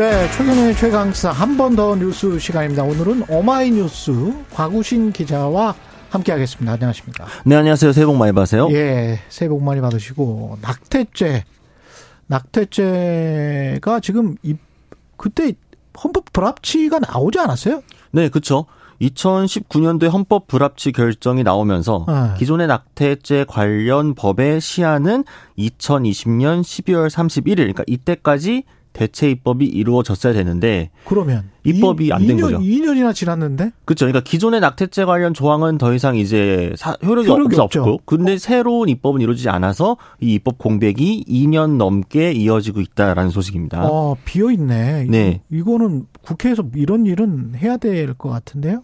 네, 최근의 최강사 한 번 더 뉴스 시간입니다. 오늘은 오마이뉴스 곽우신 기자와 함께하겠습니다. 안녕하십니까? 네, 안녕하세요. 새해 복 많이 받으세요. 예, 새해 복 많이 받으시고 낙태죄, 낙태죄가 지금 이 그때 헌법 불합치가 나오지 않았어요? 네, 그렇죠. 2019년도에 헌법 불합치 결정이 나오면서 네. 기존의 낙태죄 관련 법의 시한은 2020년 12월 31일, 그러니까 이때까지 대체 입법이 이루어졌어야 되는데 그러면 입법이 안 된 거죠. 2년이나 지났는데? 그렇죠. 그러니까 기존의 낙태죄 관련 조항은 더 이상 이제 사, 효력이, 효력이 없죠. 없고 근데 새로운 입법은 이루어지지 않아서 이 입법 공백이 2년 넘게 이어지고 있다라는 소식입니다. 아, 비어 있네. 네. 이거는 국회에서 이런 일은 해야 될 것 같은데요?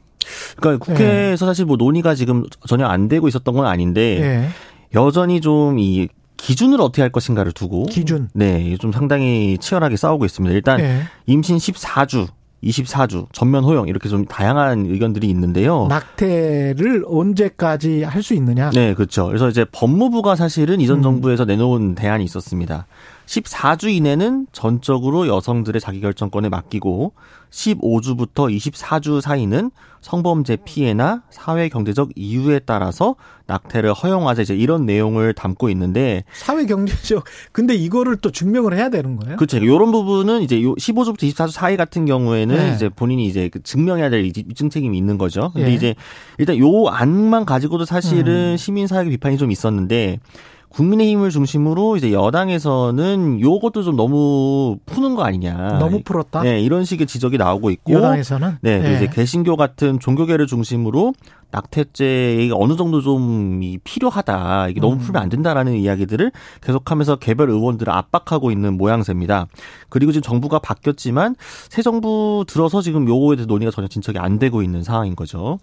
그러니까 국회에서 네. 사실 뭐 논의가 지금 전혀 안 되고 있었던 건 아닌데 네. 여전히 좀 이 기준을 어떻게 할 것인가를 두고 기준 네, 좀 상당히 치열하게 싸우고 있습니다. 일단 네. 임신 14주 24주 전면 호영 이렇게 좀 다양한 의견들이 있는데요. 낙태를 언제까지 할 수 있느냐? 네, 그렇죠. 그래서 이제 법무부가 사실은 이전 음. 정부에서 내놓은 대안이 있었습니다. 14주 이내는 전적으로 여성들의 자기결정권에 맡기고 15주부터 24주 사이는 성범죄 피해나 사회 경제적 이유에 따라서 낙태를 허용하자 이제 이런 내용을 담고 있는데 사회 경제적 근데 이거를 또 증명을 해야 되는 거예요? 그렇죠. 이런 부분은 이제 15주부터 24주 사이 같은 경우에는 네. 이제 본인이 이제 그 증명해야 될 입증 책임이 있는 거죠. 근데 네. 이제 일단 요 안만 가지고도 사실은 음. 시민 사회 비판이 좀 있었는데 국민의힘을 중심으로 이제 여당에서는 요것도 좀 너무 푸는 거 아니냐. 너무 풀었다. 네, 이런 식의 지적이 나오고 있고 여당에서는 네, 네. 이제 개신교 같은 종교계를 중심으로 낙태죄가 어느 정도 좀 필요하다. 이게 너무 음. 풀면 안 된다라는 이야기들을 계속하면서 개별 의원들을 압박하고 있는 모양새입니다. 그리고 지금 정부가 바뀌었지만 새 정부 들어서 지금 요거에 대해서 논의가 전혀 진척이 안 되고 있는 상황인 거죠.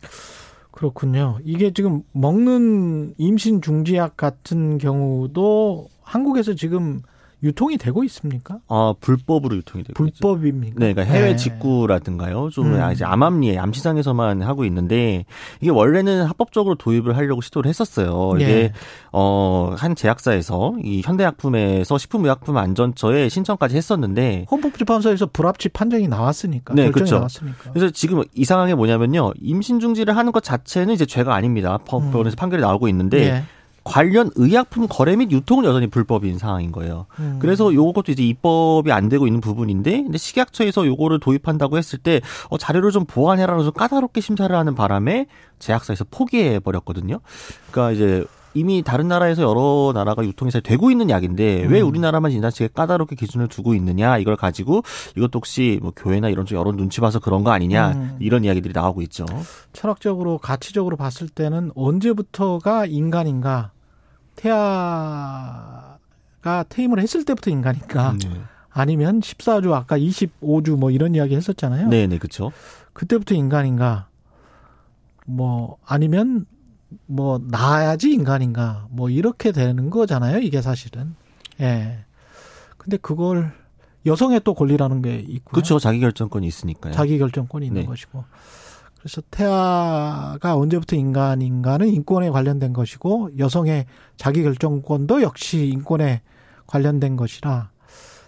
그렇군요. 이게 지금 먹는 임신 중지약 같은 경우도 한국에서 지금 유통이 되고 있습니까? 아 불법으로 유통이 되고 불법입니까? 네, 그러니까 해외 네. 직구라든가요. 좀 음. 이제 암암리에 암시장에서만 하고 있는데 이게 원래는 합법적으로 도입을 하려고 시도를 했었어요. 이게 네. 어한 제약사에서 이 현대약품에서 식품의약품 안전처에 신청까지 했었는데 헌법재판소에서 불합치 판정이 나왔으니까 네, 그렇죠. 나왔으니까. 그래서 지금 이상한 게 뭐냐면요, 임신 중지를 하는 것 자체는 이제 죄가 아닙니다. 법원에서 음. 판결이 나오고 있는데. 네. 관련 의약품 거래 및 유통은 여전히 불법인 상황인 거예요. 음. 그래서 요것도 이제 입법이 안 되고 있는 부분인데, 근데 식약처에서 요거를 도입한다고 했을 때 어, 자료를 좀 보완해라라서 까다롭게 심사를 하는 바람에 제약사에서 포기해 버렸거든요. 그러니까 이제 이미 다른 나라에서 여러 나라가 유통이 잘 되고 있는 약인데 왜 음. 우리나라만 지나치게 까다롭게 기준을 두고 있느냐 이걸 가지고 이것도 혹시 뭐 교회나 이런 쪽 여러 눈치 봐서 그런 거 아니냐 음. 이런 이야기들이 나오고 있죠. 철학적으로 가치적으로 봤을 때는 언제부터가 인간인가 태아가 퇴임을 했을 때부터 인간인가 네. 아니면 14주 아까 25주 뭐 이런 이야기 했었잖아요. 네, 네, 그렇죠. 그때부터 인간인가 뭐 아니면 뭐 나야지 인간인가 뭐 이렇게 되는 거잖아요. 이게 사실은. 예. 근데 그걸 여성의 또 권리라는 게 있고. 그렇죠. 자기 결정권이 있으니까요. 자기 결정권이 있는 네. 것이고. 그래서 태아가 언제부터 인간인가는 인권에 관련된 것이고 여성의 자기 결정권도 역시 인권에 관련된 것이라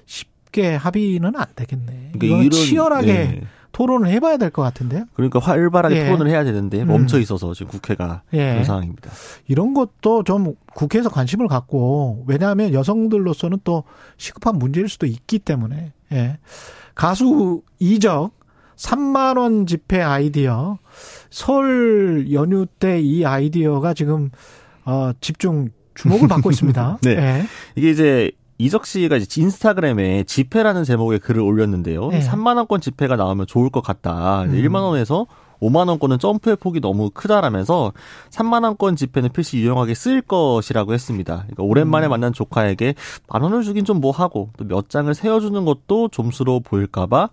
쉽게 합의는 안 되겠네. 그러니까 이건 치열하게 네. 토론을 해봐야 될 것 같은데요. 그러니까 활발하게 예. 토론을 해야 되는데 음. 멈춰 있어서 지금 국회가 예. 그런 상황입니다. 이런 것도 좀 국회에서 관심을 갖고 왜냐하면 여성들로서는 또 시급한 문제일 수도 있기 때문에 예. 가수 이적 3만 원 지폐 아이디어 설 연휴 때 이 아이디어가 지금 어 집중 주목을 받고 있습니다. 네. 네. 이게 이제 이적 씨가 이제 인스타그램에 지폐라는 제목의 글을 올렸는데요. 네. 3만 원권 지폐가 나오면 좋을 것 같다. 음. 1만 원에서 5만 원권은 점프의 폭이 너무 크다라면서 3만 원권 지폐는 필시 유용하게 쓸 것이라고 했습니다. 그러니까 오랜만에 음. 만난 조카에게 만 원을 주긴 좀 뭐하고 또 몇 장을 세워주는 것도 좀스러워 보일까봐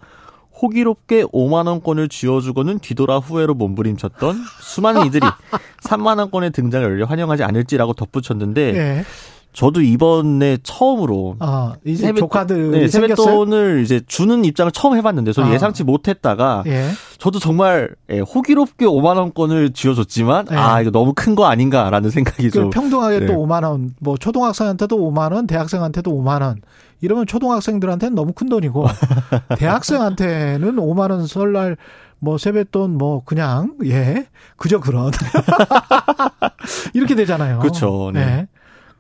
호기롭게 5만 원권을 쥐어주고는 뒤돌아 후회로 몸부림쳤던 수많은 이들이 3만 원권의 등장을 열려 환영하지 않을지라고 덧붙였는데 네. 저도 이번에 처음으로 아, 이제 세뱃, 조카들 네, 세뱃돈을 이제 주는 입장을 처음 해봤는데 저는 아. 예상치 못했다가 예. 저도 정말 예, 호기롭게 5만 원권을 쥐어줬지만 예. 아 이거 너무 큰 거 아닌가라는 생각이 좀 평등하게 네. 또 5만 원, 뭐 초등학생한테도 5만 원, 대학생한테도 5만 원 이러면 초등학생들한테는 너무 큰 돈이고 대학생한테는 5만 원 설날 뭐 세뱃돈 뭐 그냥 예 그저 그런 이렇게 되잖아요. 그렇죠. 네. 네.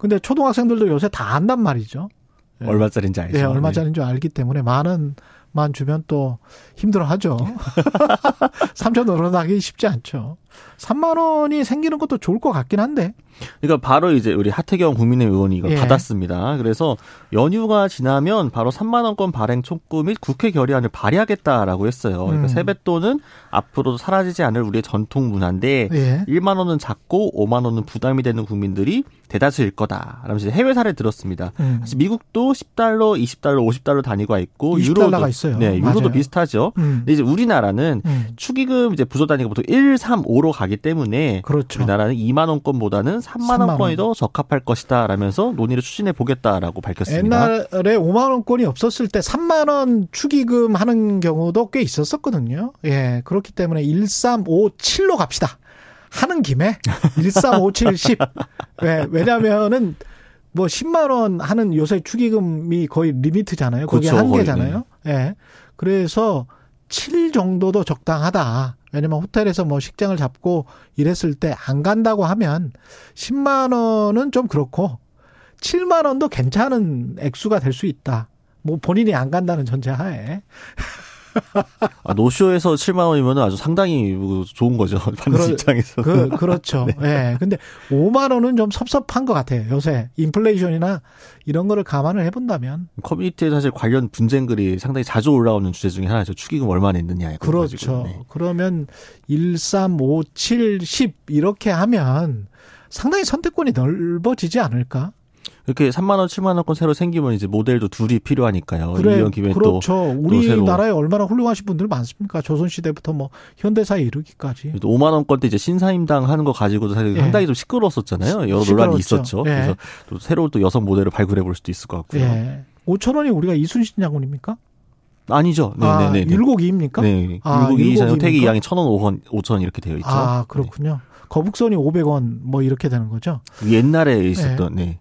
근데 초등학생들도 요새 다 안단 말이죠. 예. 얼마짜리인지 알죠. 예, 얼마짜리인 줄 알기 때문에 많은 만 주면 또 힘들어 하죠. 3천 원으로나기 쉽지 않죠. 3만 원이 생기는 것도 좋을 것 같긴 한데. 그러니까 바로 이제 우리 하태경 국민의힘 의원이 이걸 예. 받았습니다. 그래서 연휴가 지나면 바로 3만 원권 발행 촉구 및 국회 결의안을 발의하겠다라고 했어요. 그러니까 음. 세뱃돈은 앞으로도 사라지지 않을 우리의 전통 문화인데 예. 1만 원은 작고 5만 원은 부담이 되는 국민들이 대다수일 거다. 라면서 해외 사례 들었습니다. 음. 사실 미국도 10달러, 20달러, 50달러 단위가 있고 유로도 있어요. 네, 유로도 맞아요. 비슷하죠. 음. 근데 이제 우리나라는 음. 축의금 이제 부서 단위가 보통 1, 3, 5로 가기 때문에 그렇죠. 우리나라는 2만 원권보다는 3만, 3만 원권이 더 적합할 것이다. 라면서 논의를 추진해 보겠다라고 밝혔습니다. 옛날에 5만 원권이 없었을 때 3만 원 축의금 하는 경우도 꽤 있었었거든요. 예, 그렇기 때문에 1, 3, 5, 7로 갑시다. 하는 김에 1, 3, 5, 7, 10. 왜, 왜냐면은 뭐 10만 원 하는 요새 축의금이 거의 리미트잖아요. 그게 그렇죠, 한계잖아요. 예. 네. 그래서 7 정도도 적당하다. 왜냐면 호텔에서 뭐 식장을 잡고 일했을 때 안 간다고 하면 10만 원은 좀 그렇고 7만 원도 괜찮은 액수가 될 수 있다. 뭐 본인이 안 간다는 전제 하에. 아, 노쇼에서 7만 원이면 아주 상당히 좋은 거죠. 받는 그러, 입장에서. 그, 그렇죠. 네. 네. 근데 5만 원은 좀 섭섭한 것 같아요. 요새 인플레이션이나 이런 거를 감안을 해본다면. 커뮤니티에 사실 관련 분쟁 글이 상당히 자주 올라오는 주제 중에 하나죠. 축의금 얼마 냈느냐. 그렇죠. 네. 그러면 1, 3, 5, 7, 10 이렇게 하면 상당히 선택권이 넓어지지 않을까? 이렇게 3만 원, 7만 원권 새로 생기면 이제 모델도 둘이 필요하니까요. 그래, 이런 기회에 그렇죠. 또 우리나라에 얼마나 훌륭하신 분들 많습니까? 조선 시대부터 뭐 현대사 에 이르기까지. 또 5만 원권 때 이제 신사임당 하는 거 가지고도 사실 예. 상당히 좀 시끄러웠었잖아요. 여러 시끄러웠죠. 논란이 있었죠. 예. 그래서 또 새로운 또 여성 모델을 발굴해 볼 수도 있을 것 같고요. 예. 5천 원이 우리가 이순신 장군입니까? 아니죠. 네, 아, 네, 네. 율곡이입니까? 네. 아, 율곡이 전태기 이양이 1,000원, 5원, 5천 원 이렇게 되어 있죠. 아, 그렇군요. 네. 거북선이 500원 뭐 이렇게 되는 거죠. 옛날에 있었던 네.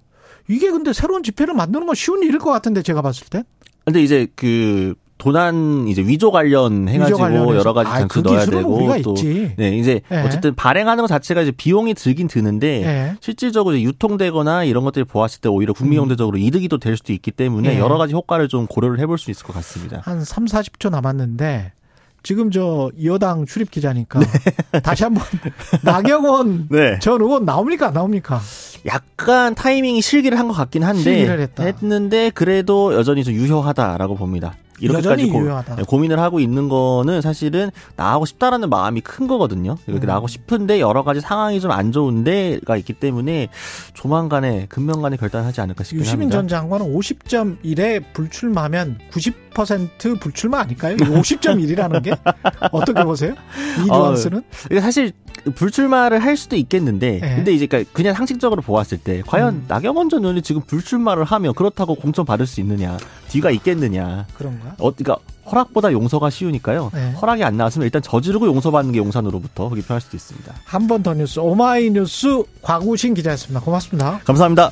이게 근데 새로운 지폐를 만드는 건 쉬운 일일 것 같은데 제가 봤을 때. 근데 이제 그 도난 이제 위조 관련 해가지고 위조 여러 가지 장치 아, 그 넣어야 되고 또 있지. 네 이제 네. 어쨌든 발행하는 것 자체가 이제 비용이 들긴 드는데 네. 실질적으로 유통되거나 이런 것들을 보았을 때 오히려 국민 경제적으로 음. 이득이 또 될 수도 있기 때문에 네. 여러 가지 효과를 좀 고려를 해볼 수 있을 것 같습니다. 한 3, 40초 남았는데 지금 저 여당 출입 기자니까 네. 다시 한번 나경원 네. 전 의원 나옵니까 안 나옵니까? 약간 타이밍이 실기를 한 것 같긴 한데 했는데 그래도 여전히 좀 유효하다라고 봅니다. 이렇게까지 고, 네, 고민을 하고 있는 거는 사실은 나하고 싶다라는 마음이 큰 거거든요. 이렇게 음. 나하고 싶은데 여러 가지 상황이 좀 안 좋은데가 있기 때문에 조만간에 금명간에 결단하지 않을까 싶긴 유시민 합니다. 전 장관은 50.1에 불출마하면 90% 불출마 아닐까요? 50.1이라는 게 어떻게 보세요? 이 뉘앙스는? 어, 사실 불출마를 할 수도 있겠는데 네. 근데 이제 그러니까 그냥 상식적으로 보았을 때 과연 음. 나경원 전 의원이 지금 불출마를 하면 그렇다고 공천 받을 수 있느냐 뒤가 있겠느냐 그런가? 어, 그러니까 허락보다 용서가 쉬우니까요. 네. 허락이 안 나왔으면 일단 저지르고 용서받는 게 용산으로부터 그게 편할 수도 있습니다. 한 번 더 뉴스 오마이뉴스 곽우신 기자였습니다. 고맙습니다. 감사합니다.